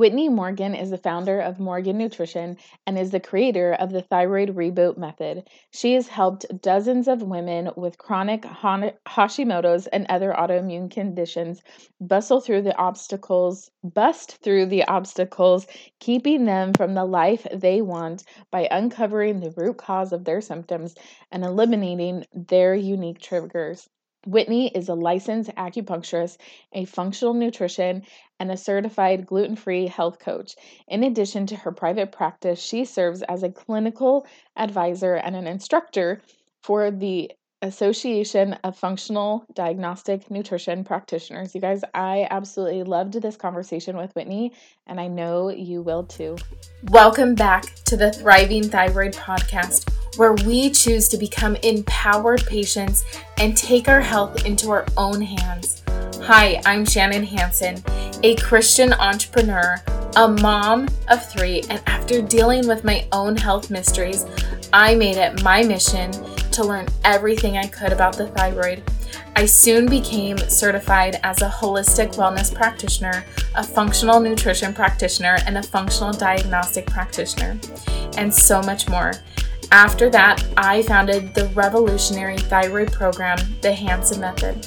Whitney Morgan is the founder of Morgan Nutrition and is the creator of the Thyroid Reboot Method. She has helped dozens of women with chronic Hashimoto's and other autoimmune conditions bustle through the obstacles, bust through the obstacles, keeping them from the life they want by uncovering the root cause of their symptoms and eliminating their unique triggers. Whitney is a licensed acupuncturist, a functional nutrition, and a certified gluten free health coach. In addition to her private practice, she serves as a clinical advisor and an instructor for the Association of Functional Diagnostic Nutrition Practitioners. You guys, I absolutely loved this conversation with Whitney, and I know you will too. Welcome back to the Thriving Thyroid Podcast, where we choose to become empowered patients and take our health into our own hands. Hi, I'm Shannon Hanson, a Christian entrepreneur, a mom of three, and after dealing with my own health mysteries, I made it my mission to learn everything I could about the thyroid. I soon became certified as a holistic wellness practitioner, a functional nutrition practitioner, and a functional diagnostic practitioner, and so much more. After that, I founded the revolutionary thyroid program, the Hanson Method.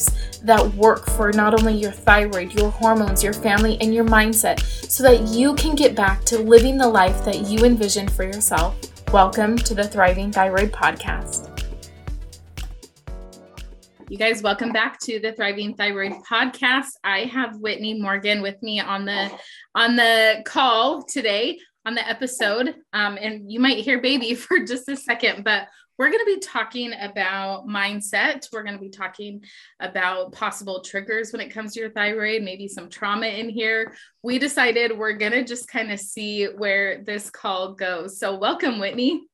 tips that work for not only your thyroid, your hormones, your family, and your mindset so that you can get back to living the life that you envisioned for yourself. Welcome to the Thriving Thyroid Podcast. You guys, welcome back to the Thriving Thyroid Podcast. I have Whitney Morgan with me on the on the call today on the episode. Um, and you might hear baby for just a second, but we're going to be talking about mindset. We're going to be talking about possible triggers when it comes to your thyroid, maybe some trauma in here. We decided we're going to just kind of see where this call goes. So, welcome, Whitney.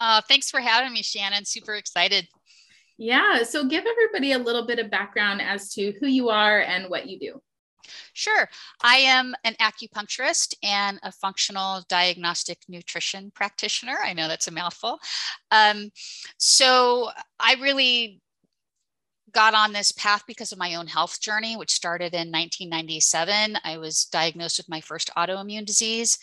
Uh, thanks for having me, Shannon. Super excited. Yeah. So, give everybody a little bit of background as to who you are and what you do. Sure. I am an acupuncturist and a functional diagnostic nutrition practitioner. I know that's a mouthful. Um, so I really got on this path because of my own health journey, which started in 1997. I was diagnosed with my first autoimmune disease.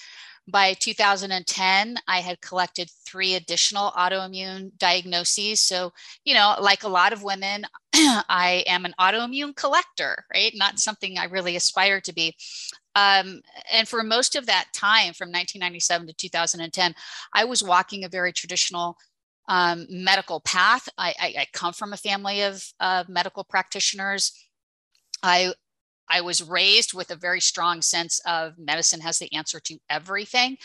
By 2010, I had collected three additional autoimmune diagnoses. So, you know, like a lot of women, I am an autoimmune collector, right? Not something I really aspire to be. Um, and for most of that time, from 1997 to 2010, I was walking a very traditional um, medical path. I, I, I, come from a family of uh, medical practitioners. I I was raised with a very strong sense of medicine has the answer to everything.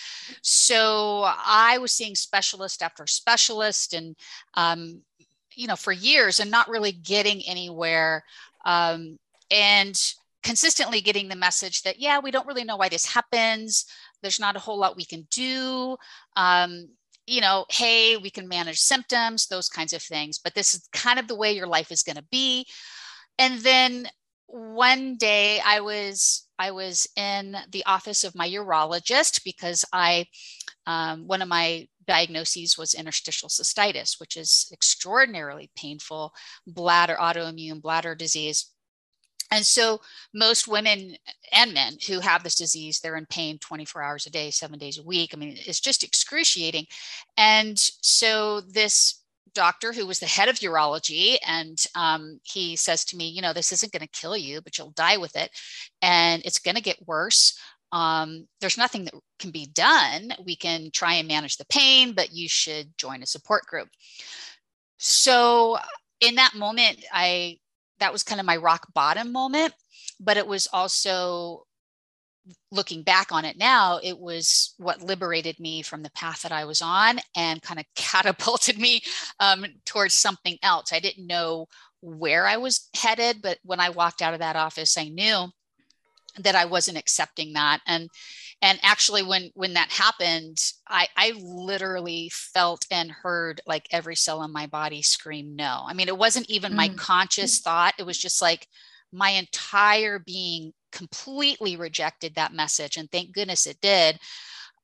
So I was seeing specialist after specialist and, um, you know, for years and not really getting anywhere. Um, and consistently getting the message that, yeah, we don't really know why this happens. There's not a whole lot we can do. Um, you know, hey, we can manage symptoms, those kinds of things, but this is kind of the way your life is going to be. And then one day I was I was in the office of my urologist because I um, one of my diagnoses was interstitial cystitis, which is extraordinarily painful bladder autoimmune bladder disease. And so most women and men who have this disease, they're in pain 24 hours a day, seven days a week. I mean, it's just excruciating. And so this doctor who was the head of urology and um, he says to me you know this isn't going to kill you but you'll die with it and it's going to get worse. Um, there's nothing that can be done. We can try and manage the pain but you should join a support group. So in that moment i that was kind of my rock bottom moment but it was also looking back on it now, it was what liberated me from the path that I was on and kind of catapulted me um, towards something else. I didn't know where I was headed, but when I walked out of that office, I knew. that I wasn't accepting that. And and actually when when that happened, I I literally felt and heard like every cell in my body scream no. I mean, it wasn't even mm. my conscious thought. It was just like my entire being completely rejected that message. And thank goodness it did.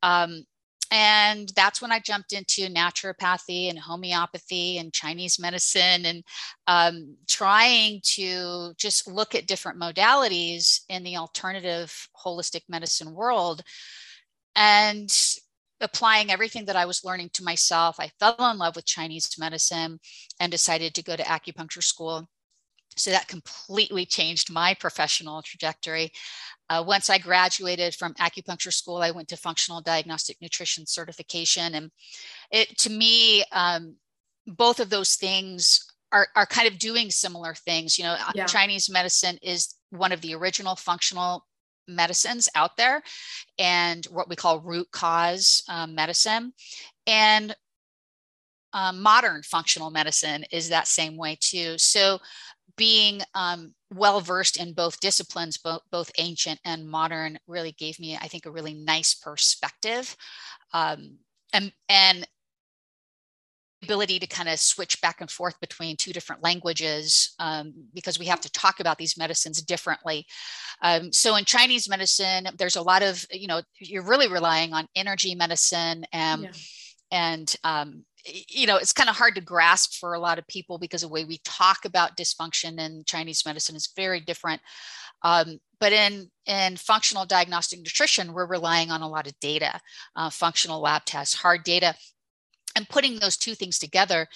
Um, and that's when I jumped into naturopathy and homeopathy and Chinese medicine and um, trying to just look at different modalities in the alternative holistic medicine world and applying everything that I was learning to myself. I fell in love with Chinese medicine and decided to go to acupuncture school. So that completely changed my professional trajectory. Uh, once I graduated from acupuncture school, I went to functional diagnostic nutrition certification. And it, to me, um, both of those things are, are kind of doing similar things. You know, uh, yeah. Chinese medicine is one of the original functional medicines out there and what we call root cause um, medicine. And um, modern functional medicine is that same way too. So being um, well versed in both disciplines, both, both ancient and modern, really gave me, I think, a really nice perspective. Um, and, and ability to kind of switch back and forth between two different languages um, because we have to talk about these medicines differently. Um, so in Chinese medicine, there's a lot of, you know, you're really relying on energy medicine and, yeah. and um, you know it's kind of hard to grasp for a lot of people because the way we talk about dysfunction in chinese medicine is very different um, but in in functional diagnostic nutrition we're relying on a lot of data uh, functional lab tests hard data and putting those two things together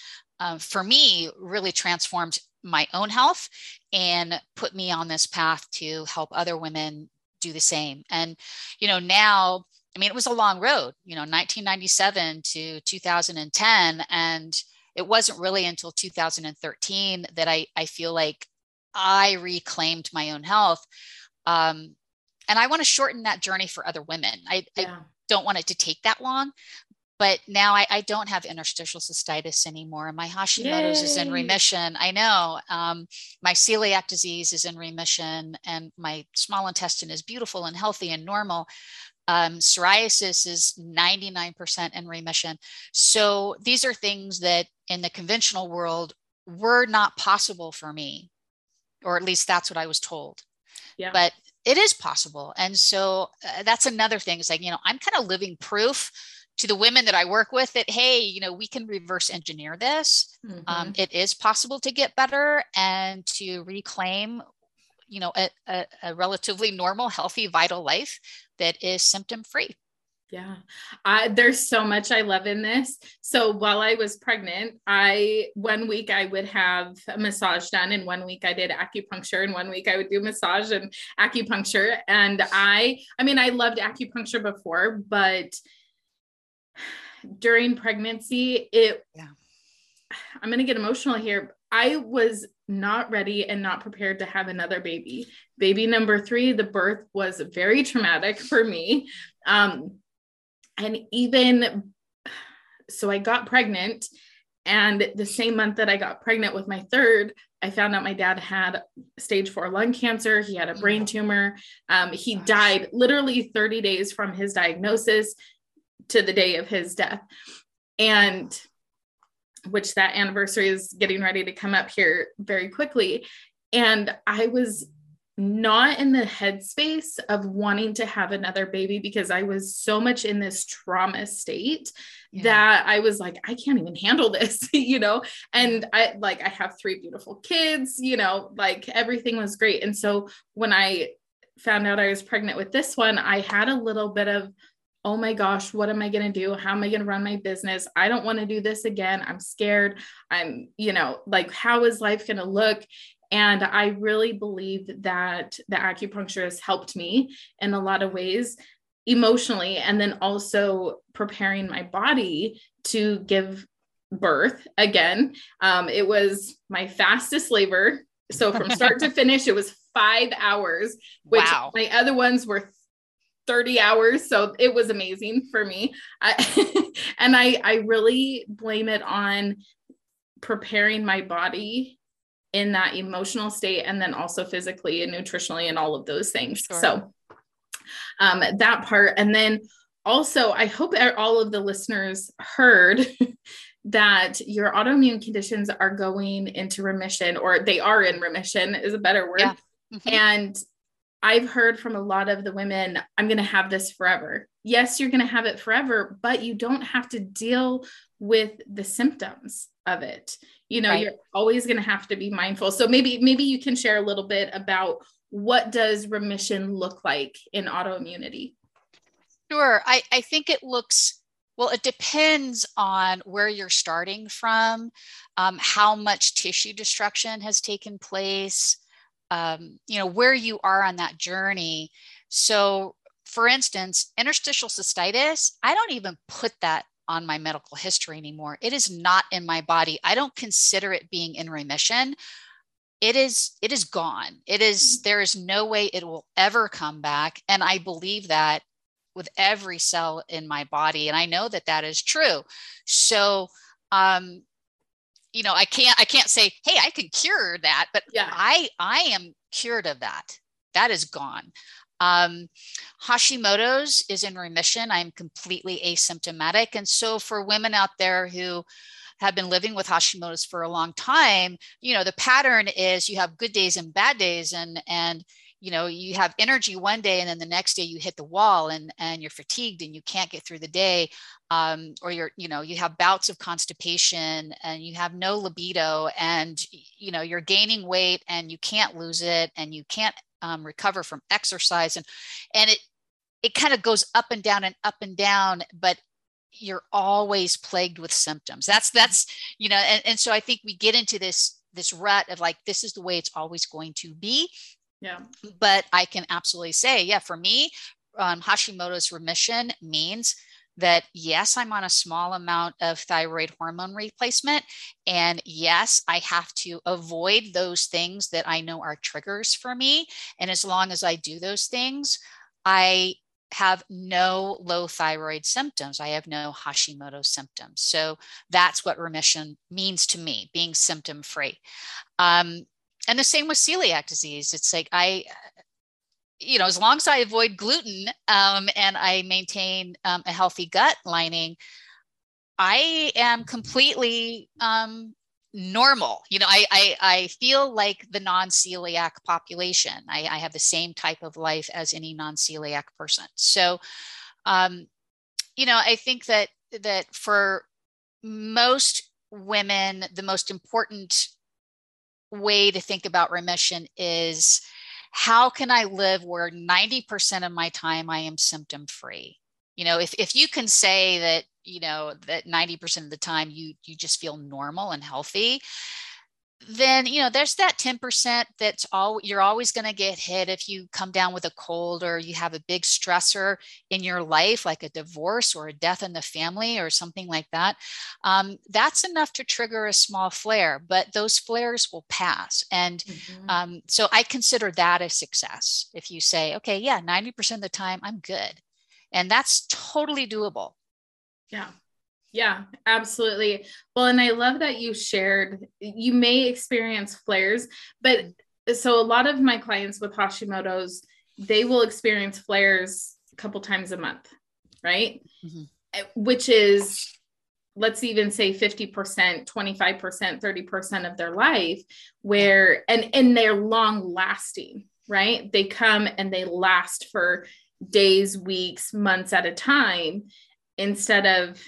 uh, for me really transformed my own health and put me on this path to help other women do the same. And you know now I mean, it was a long road, you know, 1997 to 2010. And it wasn't really until 2013 that I, I feel like I reclaimed my own health. Um, and I want to shorten that journey for other women. I, yeah. I don't want it to take that long, but now I, I, don't have interstitial cystitis anymore. My Hashimoto's Yay. is in remission. I know um, my celiac disease is in remission, and my small intestine is beautiful and healthy and normal. Um, psoriasis is 99% in remission. So these are things that in the conventional world were not possible for me, or at least that's what I was told. Yeah. But it is possible. And so uh, that's another thing. It's like, you know, I'm kind of living proof to the women that I work with that, hey, you know, we can reverse engineer this. Um, mm-hmm. Um, it is possible to get better and to reclaim you know a, a, a relatively normal healthy vital life that is symptom free yeah. I, there's so much i love in this. So while i was pregnant i one week i would have a massage done and one week i did acupuncture and one week i would do massage and acupuncture. And i i mean i loved acupuncture before but during pregnancy it yeah. I'm going to get emotional here i was not ready and not prepared to have another baby. Baby number three, the birth was very traumatic for me. Um, and even so, I got pregnant. And the same month that I got pregnant with my third, I found out my dad had stage four lung cancer. He had a brain tumor. Um, he died literally 30 days from his diagnosis to the day of his death. And which that anniversary is getting ready to come up here very quickly. And I was not in the headspace of wanting to have another baby because I was so much in this trauma state yeah. that I was like, I can't even handle this, you know? And I like, I have three beautiful kids, you know, like everything was great. And so when I found out I was pregnant with this one, I had a little bit of oh my gosh, what am I going to do? How am I going to run my business? I don't want to do this again. I'm scared. I'm, you know, like, how is life going to look? And I really believe that the acupuncturist helped me in a lot of ways emotionally, and then also preparing my body to give birth again. Um, it was my fastest labor. So from start to finish, it was five hours, which wow. my other ones were 30 hours so it was amazing for me I, and i i really blame it on preparing my body in that emotional state and then also physically and nutritionally and all of those things. Sure. So um, that part. And then also, I hope all of the listeners heard that your autoimmune conditions are going into remission or they are in remission is a better word. Yeah. Mm-hmm. And I've heard from a lot of the women, I'm going to have this forever. Yes, you're going to have it forever, but you don't have to deal with the symptoms of it. You know, right. you're always going to have to be mindful. So maybe maybe you can share a little bit about what does remission look like in autoimmunity? Sure. I, I think it looks well, it depends on where you're starting from, um, how much tissue destruction has taken place, um, you know, where you are on that journey. So, for instance, interstitial cystitis, I don't even put that on my medical history anymore. It is not in my body. I don't consider it being in remission. It is it is gone. It is mm. there is no way it will ever come back and I believe that with every cell in my body and I know that that is true. So um you know, I can't I can't say, "Hey, I can cure that," but yeah. I I am cured of that. That is gone. Um, Hashimoto's is in remission. I'm completely asymptomatic. And so, for women out there who have been living with Hashimoto's for a long time, you know, the pattern is you have good days and bad days, and and you know you have energy one day and then the next day you hit the wall and and you're fatigued and you can't get through the day um, or you're you know you have bouts of constipation and you have no libido and you know you're gaining weight and you can't lose it and you can't um, recover from exercise and and it it kind of goes up and down and up and down but you're always plagued with symptoms. That's that's you know and, and so i think we get into this this rut of like this is the way it's always going to be yeah but i can absolutely say yeah for me um, hashimoto's remission means that yes, I'm on a small amount of thyroid hormone replacement. And yes, I have to avoid those things that I know are triggers for me. And as long as I do those things, I have no low thyroid symptoms. I have no Hashimoto symptoms. So that's what remission means to me, being symptom free. Um, and the same with celiac disease. It's like I you know, as long as I avoid gluten um, and I maintain um, a healthy gut lining, I am completely um, normal. You know, I, I, I feel like the non-celiac population. I, I, have the same type of life as any non-celiac person. So, um, you know, I think that that for most women, the most important way to think about remission is how can I live where 90% of my time I am symptom free? You know, if, if you can say that, you know, that 90% of the time you you just feel normal and healthy, then you know there's that 10% that's all you're always going to get hit if you come down with a cold or you have a big stressor in your life like a divorce or a death in the family or something like that um, that's enough to trigger a small flare but those flares will pass. And mm-hmm. um, so i consider that a success if you say okay yeah 90% of the time i'm good. And that's totally doable. Yeah yeah, absolutely. Well, and I love that you shared, you may experience flares, but so a lot of my clients with Hashimoto's, they will experience flares a couple times a month, right? Mm-hmm. Eh, which is, let's even say 50%, 25%, 30% of their life, where, and, and they're long lasting, right? They come and they last for days, weeks, months at a time instead of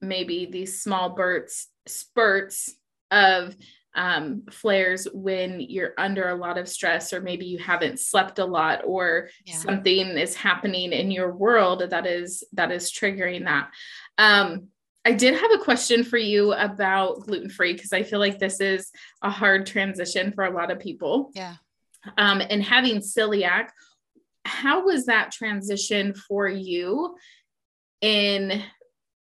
maybe these small bursts spurts of um, flares when you're under a lot of stress or maybe you haven't slept a lot or yeah. something is happening in your world that is that is triggering that. Um, i did have a question for you about gluten free because i feel like this is a hard transition for a lot of people. Yeah. Um, and having celiac how was that transition for you in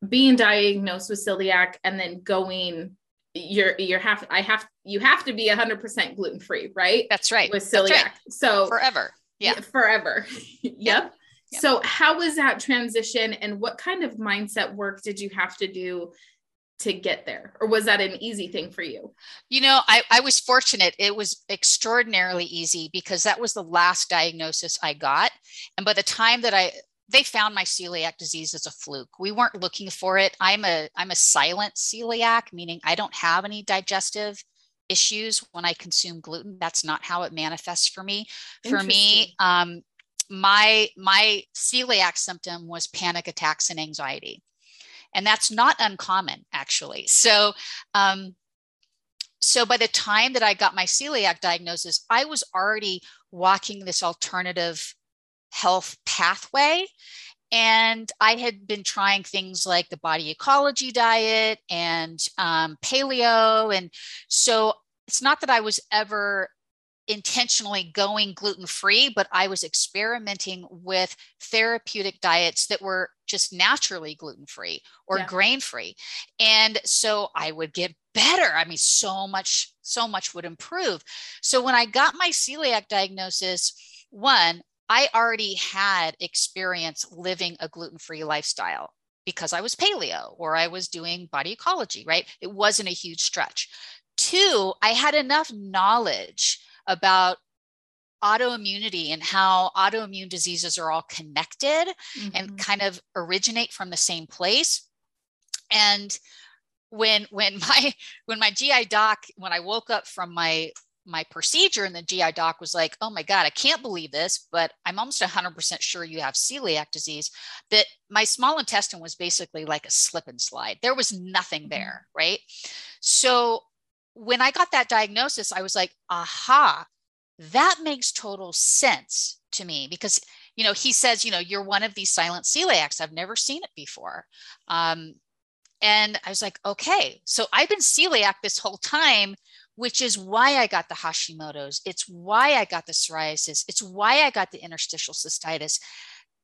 being diagnosed with celiac and then going you're you're have I have you have to be 100% gluten free, right? That's right. With celiac. Right. So forever. Yeah. Forever. yep. yep. So how was that transition and what kind of mindset work did you have to do to get there or was that an easy thing for you you know I, I was fortunate it was extraordinarily easy because that was the last diagnosis i got and by the time that i they found my celiac disease as a fluke. We weren't looking for it. I'm a i'm a silent celiac meaning i don't have any digestive issues when i consume gluten. That's not how it manifests for me. For me um, my my celiac symptom was panic attacks and anxiety. And that's not uncommon actually. So um, so by the time that i got my celiac diagnosis i was already walking this alternative health pathway and i had been trying things like the body ecology diet and um, paleo and so it's not that i was ever intentionally going gluten free, but I was experimenting with therapeutic diets that were just naturally gluten free or yeah. grain free. And so I would get better. I mean, so much, so much would improve. So when I got my celiac diagnosis, one, I already had experience living a gluten free lifestyle because I was paleo or I was doing body ecology, right? It wasn't a huge stretch. Two, I had enough knowledge about autoimmunity and how autoimmune diseases are all connected mm-hmm. and kind of originate from the same place and when when my when my gi doc when i woke up from my my procedure and the gi doc was like oh my god i can't believe this but i'm almost 100% sure you have celiac disease that my small intestine was basically like a slip and slide. There was nothing mm-hmm. there right? So when I got that diagnosis, I was like, aha, that makes total sense to me because you know he says you know you're one of these silent celiacs. I've never seen it before. Um, and i was like okay. So i've been celiac this whole time which is why i got the hashimoto's it's why i got the psoriasis it's why i got the interstitial cystitis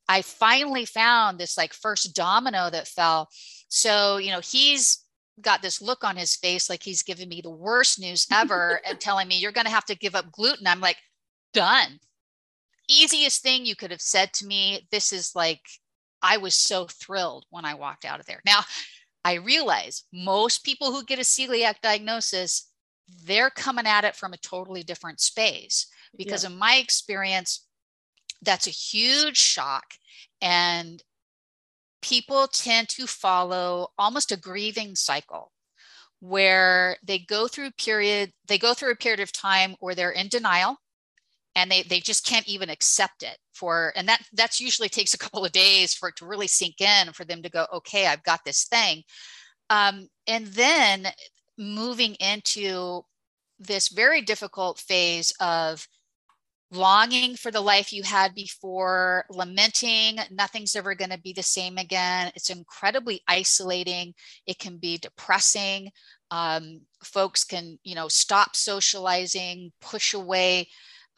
i finally found this like first domino that fell so you know he's got this look on his face like he's giving me the worst news ever and telling me you're going to have to give up gluten. I'm like, done. Easiest thing you could have said to me. This is like, I was so thrilled when I walked out of there. Now, I realize most people who get a celiac diagnosis, they're coming at it from a totally different space because, yeah. in my experience, that's a huge shock. And people tend to follow almost a grieving cycle where they go through period they go through a period of time where they're in denial and they they just can't even accept it for and that that's usually takes a couple of days for it to really sink in for them to go okay i've got this thing um, and then moving into this very difficult phase of longing for the life you had before, lamenting nothing's ever going to be the same again. It's incredibly isolating. It can be depressing. Um, folks can, you know, stop socializing, push away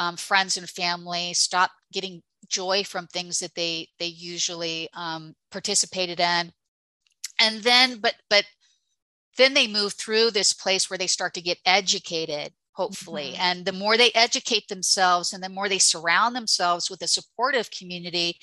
um, friends and family, stop getting joy from things that they they usually um, participated in, and then, but but then they move through this place where they start to get educated hopefully. Mm-hmm. And the more they educate themselves and the more they surround themselves with a supportive community,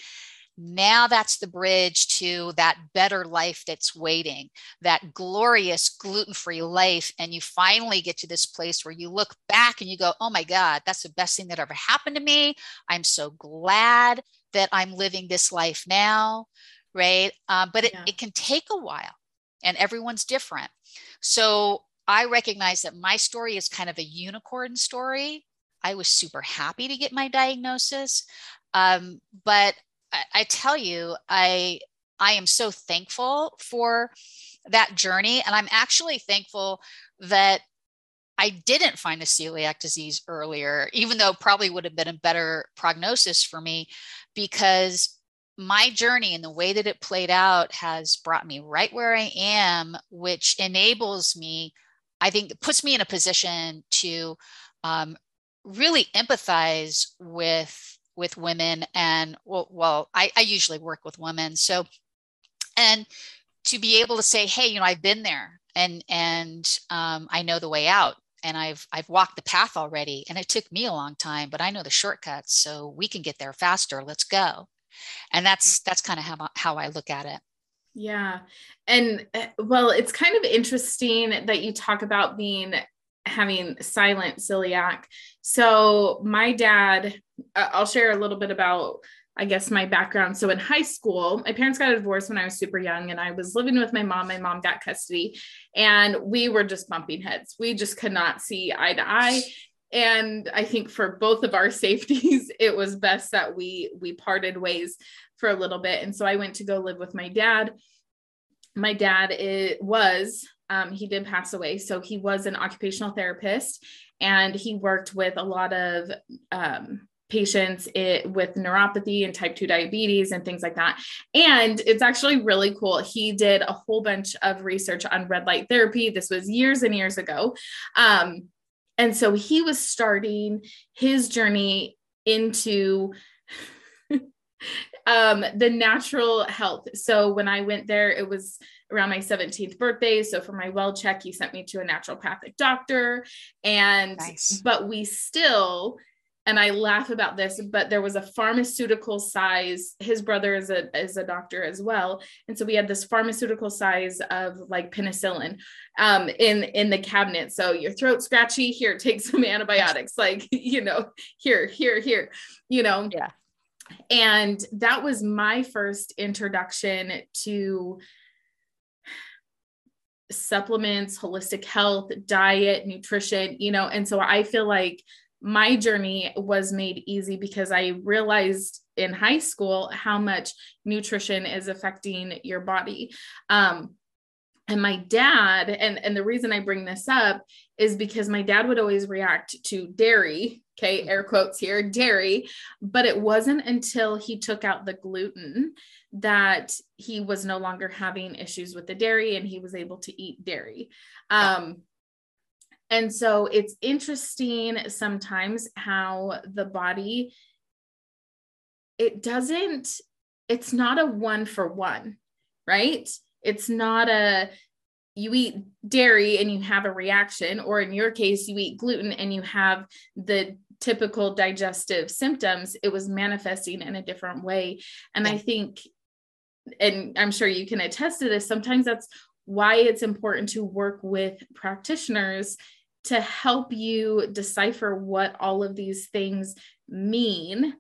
now that's the bridge to that better life that's waiting, that glorious gluten free life. And you finally get to this place where you look back and you go, oh my God, that's the best thing that ever happened to me. I'm so glad that I'm living this life now. Right. Uh, but it, yeah. it can take a while and everyone's different. So I recognize that my story is kind of a unicorn story. I was super happy to get my diagnosis. Um, but I, I tell you, I I am so thankful for that journey. And I'm actually thankful that I didn't find a celiac disease earlier, even though probably would have been a better prognosis for me, because my journey and the way that it played out has brought me right where I am, which enables me I think puts me in a position to um, really empathize with with women and well, well I, I usually work with women so and to be able to say hey you know i've been there and and um, i know the way out and i've i've walked the path already and it took me a long time but i know the shortcuts so we can get there faster let's go and that's that's kind of how, how i look at it Yeah. And uh, well, it's kind of interesting that you talk about being having silent celiac. So, my dad, uh, I'll share a little bit about I guess my background. So in high school, my parents got a divorce when I was super young and I was living with my mom. My mom got custody and we were just bumping heads. We just could not see eye to eye. And I think for both of our safeties, it was best that we we parted ways for a little bit. And so I went to go live with my dad. My dad it was um, he did pass away. So he was an occupational therapist and he worked with a lot of um, patients it, with neuropathy and type 2 diabetes and things like that. And it's actually really cool. He did a whole bunch of research on red light therapy. This was years and years ago. Um, and so he was starting his journey into um, the natural health. So when I went there, it was around my 17th birthday. So for my well check, he sent me to a naturopathic doctor. And, nice. but we still, and I laugh about this, but there was a pharmaceutical size. His brother is a is a doctor as well, and so we had this pharmaceutical size of like penicillin um, in in the cabinet. So your throat scratchy, here, take some antibiotics. Like you know, here, here, here. You know, yeah and that was my first introduction to supplements, holistic health, diet, nutrition, you know. And so I feel like my journey was made easy because I realized in high school how much nutrition is affecting your body. Um, and my dad, and, and the reason I bring this up is because my dad would always react to dairy okay, air quotes here, dairy. But it wasn't until he took out the gluten that he was no longer having issues with the dairy and he was able to eat dairy. Um, and so it's interesting sometimes how the body, it doesn't, it's not a one for one, right? It's not a, you eat dairy and you have a reaction, or in your case, you eat gluten and you have the typical digestive symptoms, it was manifesting in a different way. And yeah. I think, and I'm sure you can attest to this, sometimes that's why it's important to work with practitioners to help you decipher what all of these things mean.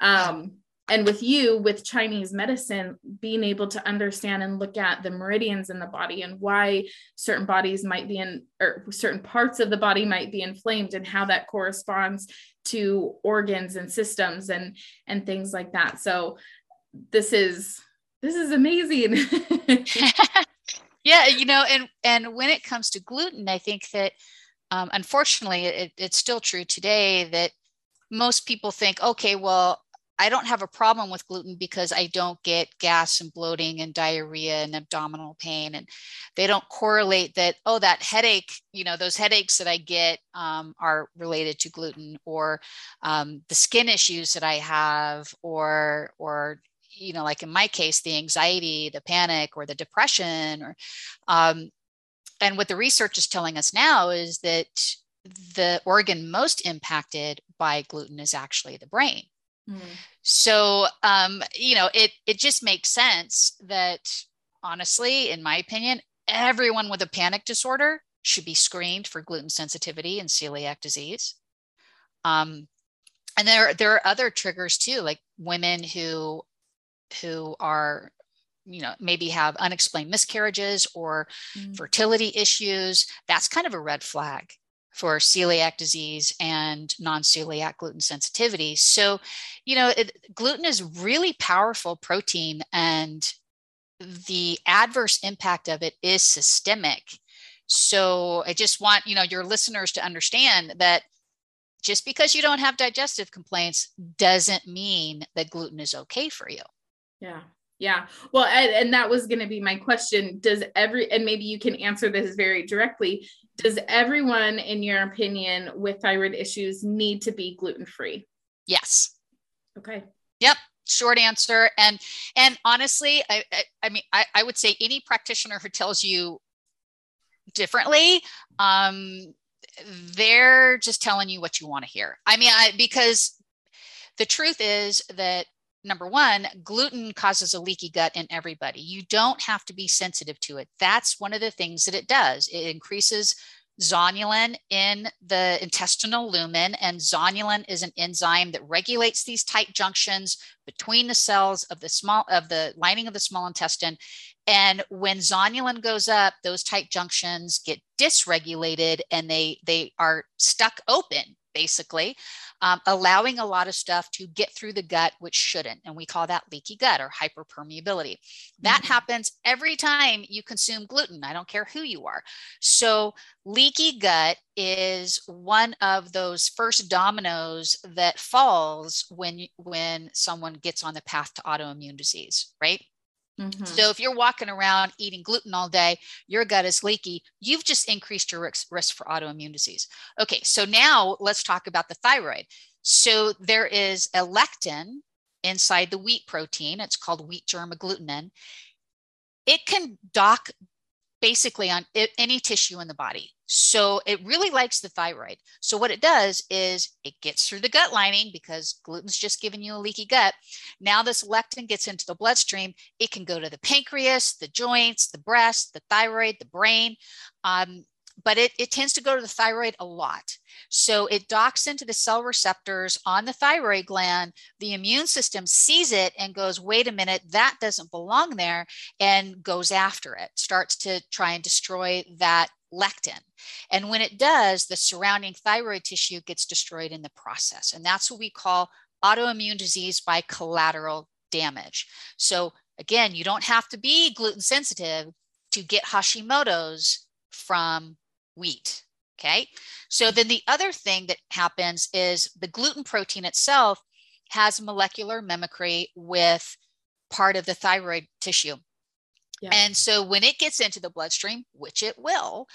Um, and with you with chinese medicine being able to understand and look at the meridians in the body and why certain bodies might be in or certain parts of the body might be inflamed and how that corresponds to organs and systems and and things like that so this is this is amazing yeah you know and and when it comes to gluten i think that um, unfortunately it, it's still true today that most people think okay well I don't have a problem with gluten because I don't get gas and bloating and diarrhea and abdominal pain. And they don't correlate that, oh, that headache, you know, those headaches that I get um, are related to gluten or um, the skin issues that I have or, or, you know, like in my case, the anxiety, the panic, or the depression, or, um, and what the research is telling us now is that the organ most impacted by gluten is actually the brain. Mm. So, um, you know, it it just makes sense that honestly, in my opinion, everyone with a panic disorder should be screened for gluten sensitivity and celiac disease. Um, and there there are other triggers too, like women who who are you know maybe have unexplained miscarriages or mm. fertility issues that's kind of a red flag for celiac disease and non-celiac gluten sensitivity. So, you know, it, gluten is really powerful protein and the adverse impact of it is systemic. So, I just want, you know, your listeners to understand that just because you don't have digestive complaints doesn't mean that gluten is okay for you. Yeah. Yeah. Well, and, and that was going to be my question. Does every, and maybe you can answer this very directly, does everyone, in your opinion, with thyroid issues need to be gluten free? Yes. Okay. Yep. Short answer. And and honestly, I I, I mean, I, I would say any practitioner who tells you differently, um, they're just telling you what you want to hear. I mean, I because the truth is that number one, gluten causes a leaky gut in everybody. You don't have to be sensitive to it. That's one of the things that it does. It increases zonulin in the intestinal lumen, and zonulin is an enzyme that regulates these tight junctions between the cells of the small of the lining of the small intestine. And when zonulin goes up, those tight junctions get dysregulated and they they are stuck open basically, um, allowing a lot of stuff to get through the gut, which shouldn't. And we call that leaky gut or hyperpermeability. That mm-hmm. happens every time you consume gluten. I don't care who you are. So, leaky gut is one of those first dominoes that falls when when someone gets on the path to autoimmune disease, right? Mm-hmm. So if you're walking around eating gluten all day, your gut is leaky, you've just increased your risk for autoimmune disease. Okay, so now let's talk about the thyroid. So there is a lectin inside the wheat protein. It's called wheat germ agglutinin. It can dock basically on any tissue in the body. So it really likes the thyroid. So what it does is it gets through the gut lining because gluten's just giving you a leaky gut. Now this lectin gets into the bloodstream. It can go to the pancreas, the joints, the breast, the thyroid, the brain. Um, but it, it tends to go to the thyroid a lot. So it docks into the cell receptors on the thyroid gland. The immune system sees it and goes, wait a minute, that doesn't belong there, and goes after it, starts to try and destroy that lectin. And when it does, the surrounding thyroid tissue gets destroyed in the process. And that's what we call autoimmune disease by collateral damage. So again, you don't have to be gluten sensitive to get Hashimoto's from wheat. Okay. So then the other thing that happens is the gluten protein itself has molecular mimicry with part of the thyroid tissue. Yeah. And so when it gets into the bloodstream, which it will,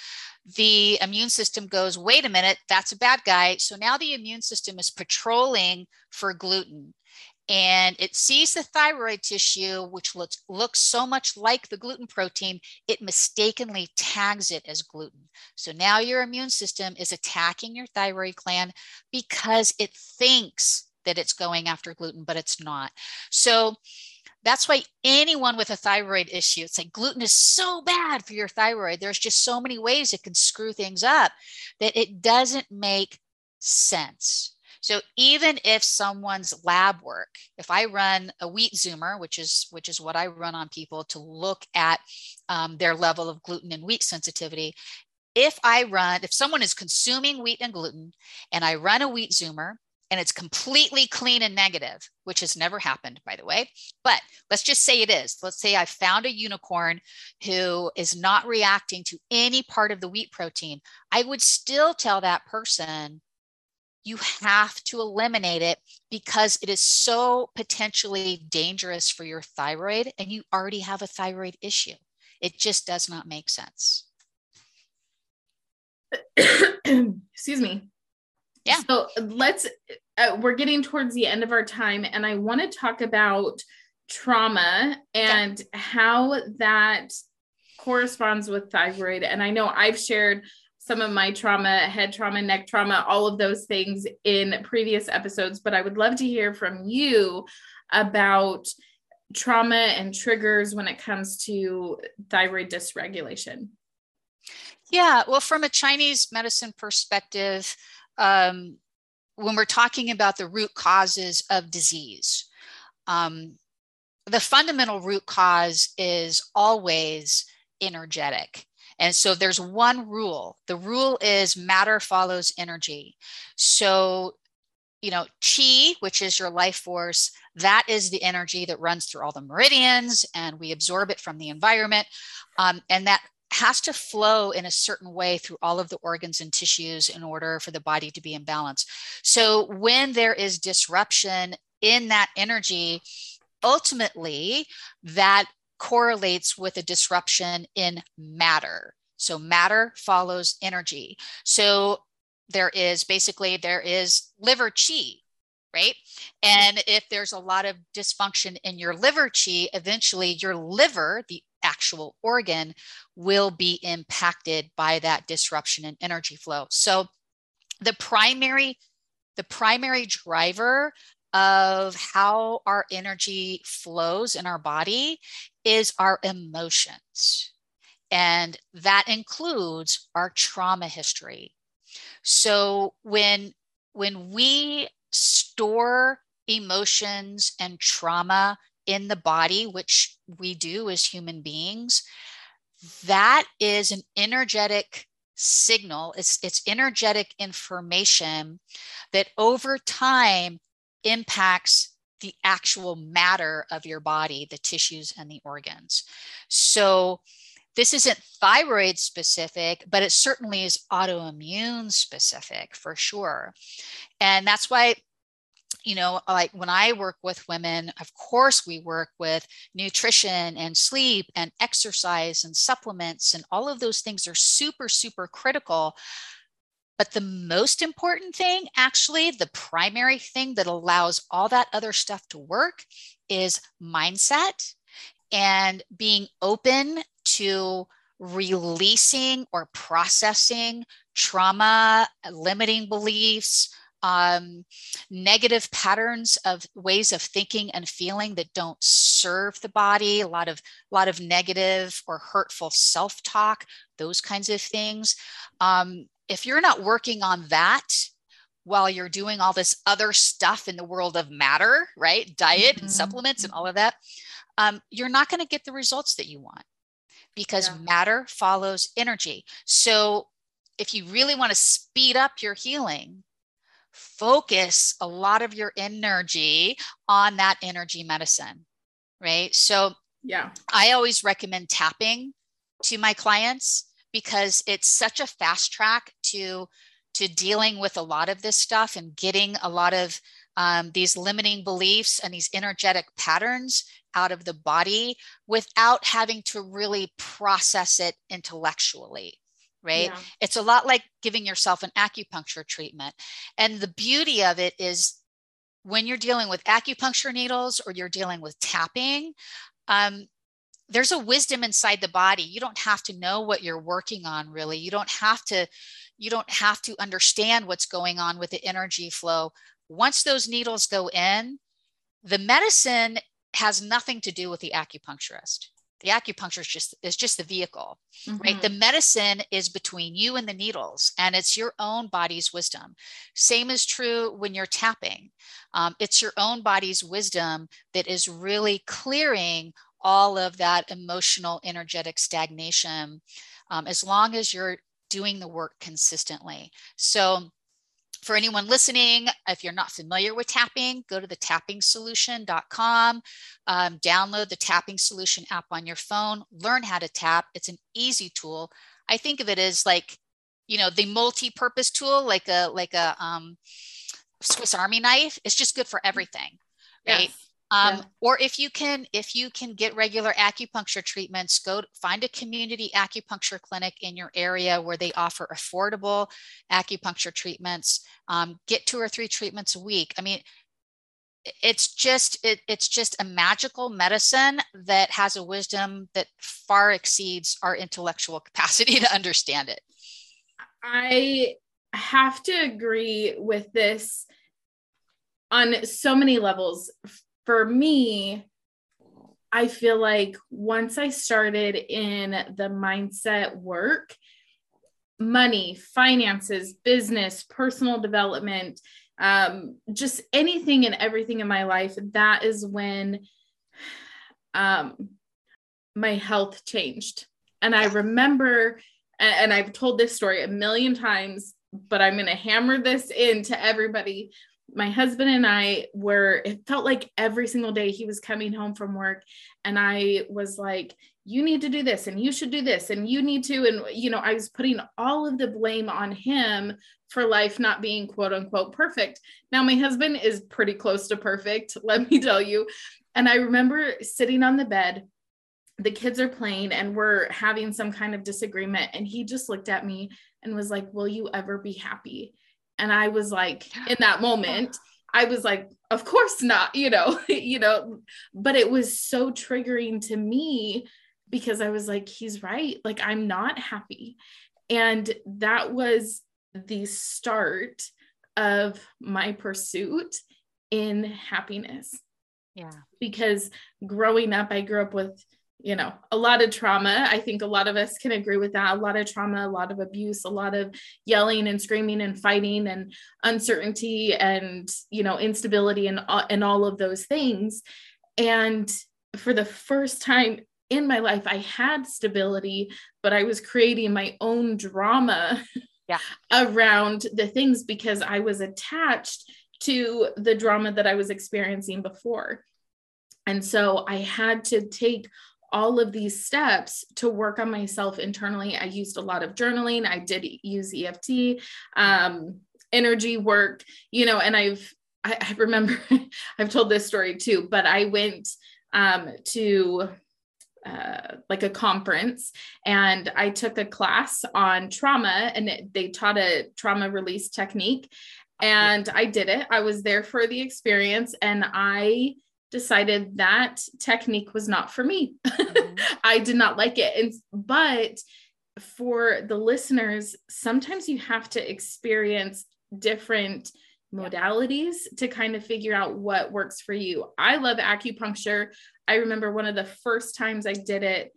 the immune system goes, wait a minute, that's a bad guy. So now the immune system is patrolling for gluten and it sees the thyroid tissue, which looks, looks so much like the gluten protein, it mistakenly tags it as gluten. So now your immune system is attacking your thyroid gland because it thinks that it's going after gluten, but it's not. So that's why anyone with a thyroid issue, it's like gluten is so bad for your thyroid. There's just so many ways it can screw things up that it doesn't make sense. So even if someone's lab work, if I run a wheat zoomer, which is which is what I run on people to look at um, their level of gluten and wheat sensitivity, if I run, if someone is consuming wheat and gluten, and I run a wheat zoomer and it's completely clean and negative, which has never happened, by the way. But let's just say it is. Let's say I found a unicorn who is not reacting to any part of the wheat protein. I would still tell that person you have to eliminate it because it is so potentially dangerous for your thyroid and you already have a thyroid issue. It just does not make sense. Excuse me. Yeah. So let's, uh, we're getting towards the end of our time, and I want to talk about trauma and how that corresponds with thyroid. And I know I've shared some of my trauma, head trauma, neck trauma, all of those things in previous episodes, but I would love to hear from you about trauma and triggers when it comes to thyroid dysregulation. Yeah, well, from a Chinese medicine perspective, um, when we're talking about the root causes of disease, um, the fundamental root cause is always energetic. And so there's one rule. The rule is matter follows energy. So, you know, chi, which is your life force, that is the energy that runs through all the meridians and we absorb it from the environment. Um, and that has to flow in a certain way through all of the organs and tissues in order for the body to be in balance. So when there is disruption in that energy, ultimately that correlates with a disruption in matter. So matter follows energy. So there is basically there is liver chi, right? And if there's a lot of dysfunction in your liver chi, eventually your liver, the actual organ, will be impacted by that disruption in energy flow. So the primary the primary driver of how our energy flows in our body is our emotions. And that includes our trauma history. So when when we store emotions and trauma in the body, which we do as human beings, that is an energetic signal. It's, it's energetic information that over time impacts the actual matter of your body, the tissues and the organs. So, this isn't thyroid specific, but it certainly is autoimmune specific for sure. And that's why you know, like when I work with women, of course, we work with nutrition and sleep and exercise and supplements, and all of those things are super, super critical. But the most important thing, actually, the primary thing that allows all that other stuff to work is mindset and being open to releasing or processing trauma, limiting beliefs, um, negative patterns of ways of thinking and feeling that don't serve the body a lot of a lot of negative or hurtful self-talk those kinds of things um, if you're not working on that while you're doing all this other stuff in the world of matter right diet mm-hmm. and supplements and all of that um, you're not going to get the results that you want because yeah. matter follows energy so if you really want to speed up your healing focus a lot of your energy on that energy medicine, right? So, yeah, I always recommend tapping to my clients because it's such a fast track to to dealing with a lot of this stuff and getting a lot of um, these limiting beliefs and these energetic patterns out of the body without having to really process it intellectually right? Yeah. It's a lot like giving yourself an acupuncture treatment. And the beauty of it is when you're dealing with acupuncture needles or you're dealing with tapping, um, there's a wisdom inside the body. You don't have to know what you're working on really. You don't have to you don't have to understand what's going on with the energy flow. Once those needles go in, the medicine has nothing to do with the acupuncturist the acupuncture is just is just the vehicle mm-hmm. right the medicine is between you and the needles and it's your own body's wisdom. Same is true when you're tapping. Um, it's your own body's wisdom that is really clearing all of that emotional energetic stagnation um, as long as you're doing the work consistently. So for anyone listening, if you're not familiar with tapping, go to the tappingsolution.com, um, download the Tapping Solution app on your phone, learn how to tap. It's an easy tool. I think of it as like, you know, the multi-purpose tool, like a like a um, Swiss Army knife. It's just good for everything, right? Yes. Um, yeah. or if you can if you can get regular acupuncture treatments go find a community acupuncture clinic in your area where they offer affordable acupuncture treatments. Um, get two or three treatments a week. I mean it's just it, it's just a magical medicine that has a wisdom that far exceeds our intellectual capacity to understand it. I have to agree with this on so many levels for me, I feel like once I started in the mindset work, money, finances, business, personal development, um, just anything and everything in my life, that is when um, my health changed. And I remember, and I've told this story a million times, but I'm going to hammer this into everybody my husband and I were, it felt like every single day he was coming home from work. And I was like, you need to do this and you should do this and you need to. And, you know, I was putting all of the blame on him for life not being quote unquote perfect. Now, my husband is pretty close to perfect, let me tell you. And I remember sitting on the bed, the kids are playing and we're having some kind of disagreement. And he just looked at me and was like, Will you ever be happy? And I was like, in that moment, I was like, of course not, you know, you know, but it was so triggering to me because I was like, he's right. Like, I'm not happy. And that was the start of my pursuit in happiness. Yeah. Because growing up, I grew up with, you know, a lot of trauma. I think a lot of us can agree with that. A lot of trauma, a lot of abuse, a lot of yelling and screaming and fighting and uncertainty and, you know, instability and, and all of those things. And for the first time in my life, I had stability, but I was creating my own drama yeah. around the things because I was attached to the drama that I was experiencing before. And so I had to take all of these steps to work on myself internally. I used a lot of journaling. I did use EFT, um, energy work, you know, and I've, I, I remember I've told this story too, but I went um, to uh, like a conference and I took a class on trauma and it, they taught a trauma release technique and I did it. I was there for the experience and I decided that technique was not for me. Mm-hmm. I did not like it. And but for the listeners, sometimes you have to experience different modalities to kind of figure out what works for you. I love acupuncture. I remember one of the first times I did it,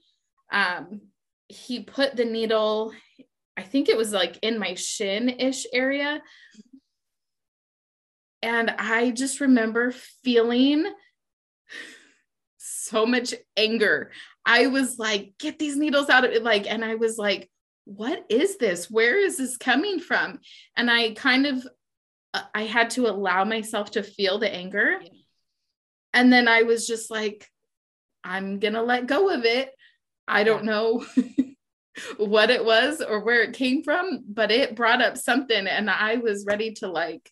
um, he put the needle, I think it was like in my shin ish area. And I just remember feeling so much anger. I was like, get these needles out of it. Like, and I was like, what is this? Where is this coming from? And I kind of, uh, I had to allow myself to feel the anger. And then I was just like, I'm going to let go of it. I don't know what it was or where it came from, but it brought up something and I was ready to like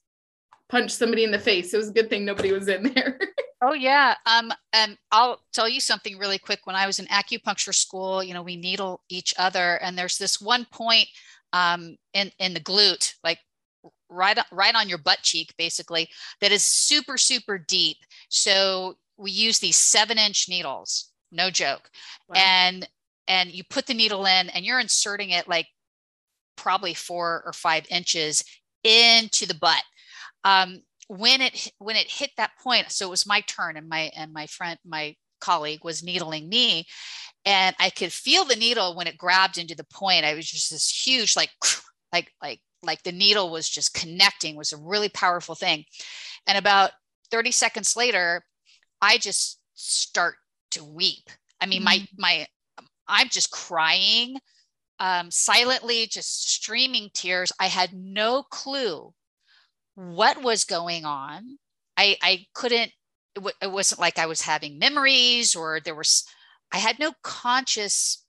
punch somebody in the face. It was a good thing nobody was in there. oh yeah. Um and I'll tell you something really quick. When I was in acupuncture school, you know, we needle each other and there's this one point um in in the glute like right right on your butt cheek basically that is super super deep. So we use these seven inch needles, no joke. Wow. And and you put the needle in and you're inserting it like probably four or five inches into the butt. Um, when it when it hit that point, so it was my turn, and my and my friend, my colleague was needling me, and I could feel the needle when it grabbed into the point. I was just this huge, like like like like the needle was just connecting was a really powerful thing. And about 30 seconds later, I just start to weep. I mean, mm-hmm. my my I'm just crying um, silently, just streaming tears. I had no clue what was going on. I I couldn't. It, w- it wasn't like I was having memories or there was. I had no conscious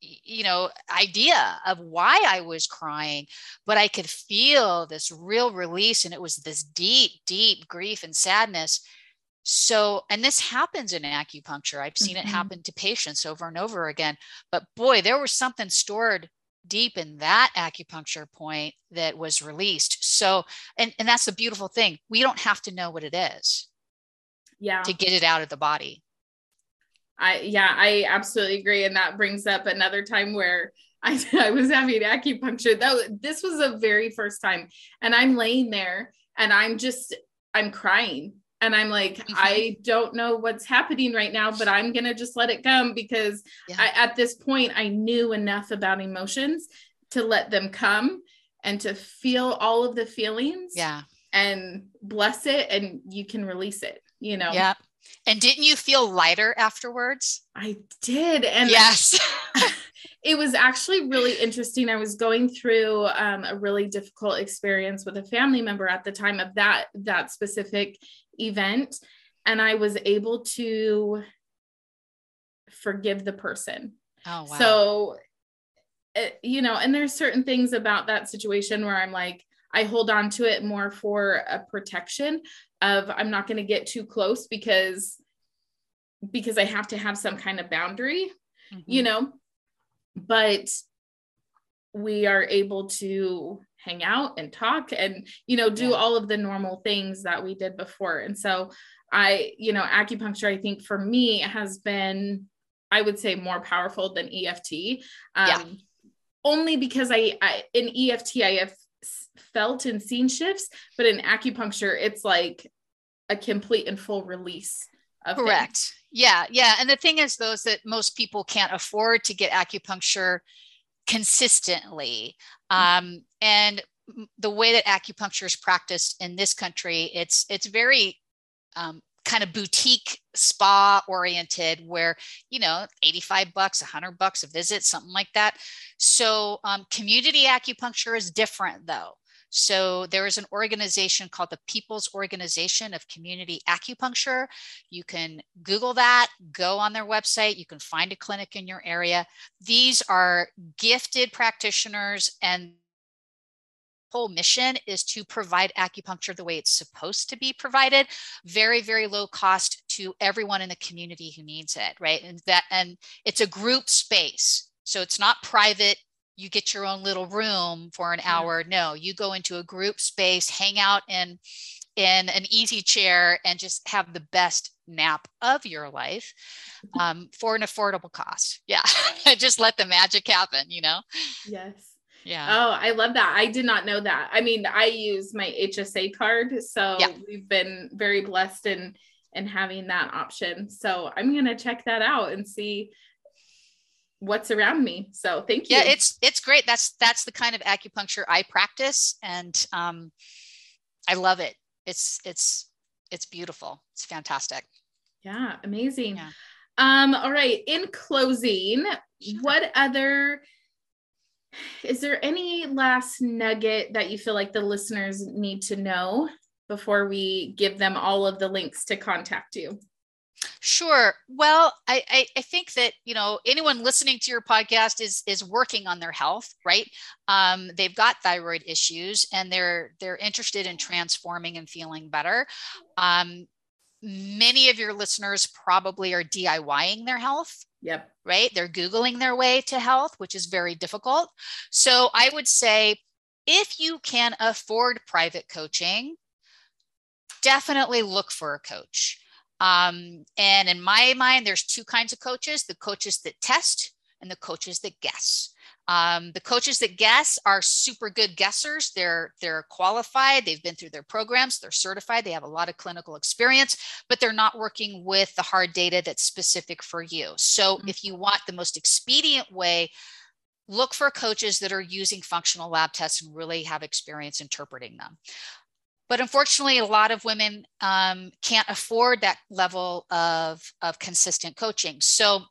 you know idea of why i was crying but i could feel this real release and it was this deep deep grief and sadness so, and this happens in acupuncture. I've seen mm-hmm. it happen to patients over and over again. But boy, there was something stored deep in that acupuncture point that was released. So, and, and that's the beautiful thing. We don't have to know what it is. Yeah. To get it out of the body. I, yeah, I absolutely agree. And that brings up another time where I, I was having acupuncture. That this was the very first time. And I'm laying there and I'm just, I'm crying and i'm like mm-hmm. i don't know what's happening right now but i'm gonna just let it come because yeah. I, at this point i knew enough about emotions to let them come and to feel all of the feelings yeah. and bless it and you can release it you know? Yeah and didn't you feel lighter afterwards? I did and yes. it was actually really interesting. I was going through um, a really difficult experience with a family member at the time of that that specific event and I was able to forgive the person. Oh, wow. So, eh, you know, and there's certain things about that situation where I'm like, I hold on to it more for a protection of I'm not going to get too close because because I have to have some kind of boundary, mm-hmm. you know. But we are able to hang out and talk and you know do yeah. all of the normal things that we did before and so i you know acupuncture i think for me has been i would say more powerful than eft um, yeah. Only because I, I in eft i have felt and seen shifts but in acupuncture it's like a complete and full release of Correct. Things. Yeah. Yeah. And the thing is, though, is that most people can't afford to get acupuncture consistently. Mm-hmm. Um, and the way that acupuncture is practiced in this country, it's it's very um, kind of boutique spa oriented where you know 85 bucks 100 bucks a visit something like that so um, community acupuncture is different though so there is an organization called the People's Organization of Community Acupuncture. You can Google that, go on their website, you can find a clinic in your area. These are gifted practitioners and whole mission is to provide acupuncture the way it's supposed to be provided very very low cost to everyone in the community who needs it right and that and it's a group space so it's not private you get your own little room for an hour. No, you go into a group space, hang out in in an easy chair and just have the best nap of your life um, for an affordable cost. Yeah, just let the magic happen, you know? Yes. Yeah. Oh, I love that. I did not know that. I mean, I use my HSA card, so yeah. we've been very blessed in in having that option. So I'm gonna check that out and see what's around me. So thank you. Yeah, it's it's great. That's that's the kind of acupuncture I practice, and um, I love it. It's it's it's beautiful. It's fantastic. Yeah, amazing. Yeah. Um, all right. In closing, sure. what other is there any last nugget that you feel like the listeners need to know before we give them all of the links to contact you? Sure. Well, I, I, I, think that you know anyone listening to your podcast is is working on their health, right? Um, they've got thyroid issues and they're they're interested in transforming and feeling better. Um, many of your listeners probably are DIYing their health. Yep. Right. They're googling their way to health, which is very difficult. So I would say if you can afford private coaching, definitely look for a coach um, and in my mind, there's two kinds of coaches the coaches that test and the coaches that guess. Um, the coaches that guess are super good guessers. They're they're qualified. They've been through their programs. They're certified. They have a lot of clinical experience, but they're not working with the hard data that's specific for you. So mm-hmm. if you want the most expedient way, look for coaches that are using functional lab tests and really have experience interpreting them. But unfortunately, a lot of women um, can't afford that level of, of consistent coaching. So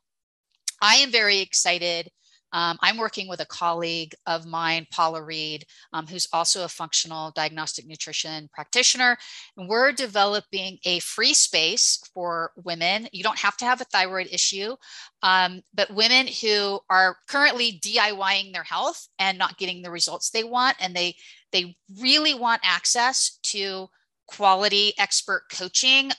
I am very excited. Um, I'm working with a colleague of mine, Paula Reed, um, who's also a functional diagnostic nutrition practitioner. And we're developing a free space for women. You don't have to have a thyroid issue, um, but women who are currently DIYing their health and not getting the results they want, and they they really want access to quality expert coaching,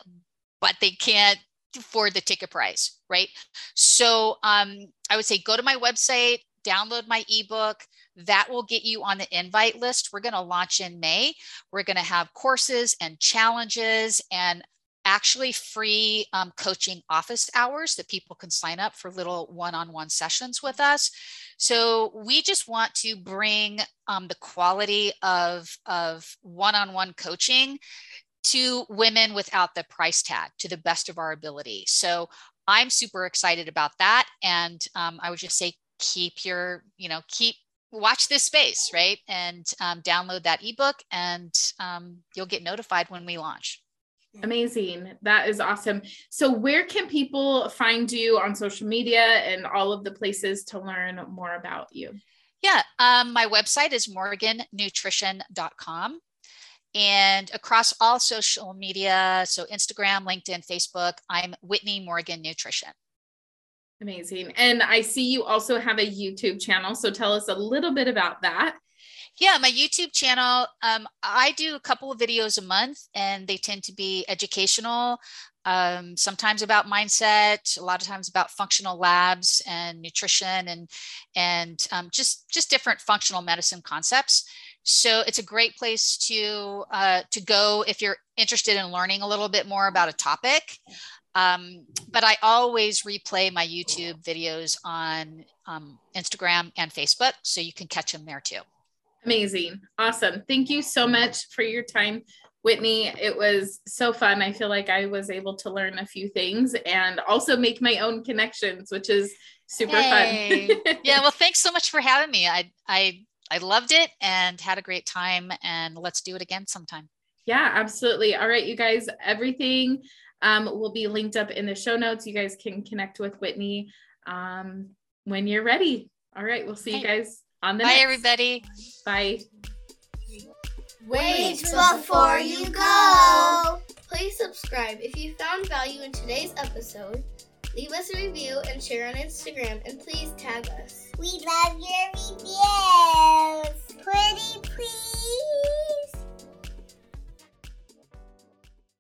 but they can't afford the ticket price, right? So um, I would say go to my website, download my ebook. That will get you on the invite list. We're going to launch in May. We're going to have courses and challenges and actually free um, coaching office hours that people can sign up for little one-on-one sessions with us so we just want to bring um, the quality of, of one-on-one coaching to women without the price tag to the best of our ability so i'm super excited about that and um, i would just say keep your you know keep watch this space right and um, download that ebook and um, you'll get notified when we launch Amazing. That is awesome. So, where can people find you on social media and all of the places to learn more about you? Yeah, um, my website is morgannutrition.com. And across all social media, so Instagram, LinkedIn, Facebook, I'm Whitney Morgan Nutrition. Amazing. And I see you also have a YouTube channel. So, tell us a little bit about that. Yeah, my YouTube channel, um, I do a couple of videos a month and they tend to be educational, um, sometimes about mindset, a lot of times about functional labs and nutrition and, and um, just, just different functional medicine concepts. So it's a great place to, uh, to go if you're interested in learning a little bit more about a topic. Um, but I always replay my YouTube videos on um, Instagram and Facebook, so you can catch them there too. Amazing. Awesome. Thank you so much for your time, Whitney, it was so fun. I feel like I was able to learn a few things and also make my own connections, which is super hey. fun. yeah, well, thanks so much for having me. I I I loved it and had a great time and let's do it again sometime. Yeah, absolutely. All right, you guys, everything um, will be linked up in the show notes. You guys can connect with Whitney um, when you're ready. All right, we'll see you guys on the next one. Bye, next. everybody. Bye. Wait before you go. Please subscribe if you found value in today's episode. Leave us a review and share on Instagram, and please tag us. We love your reviews. Pretty please.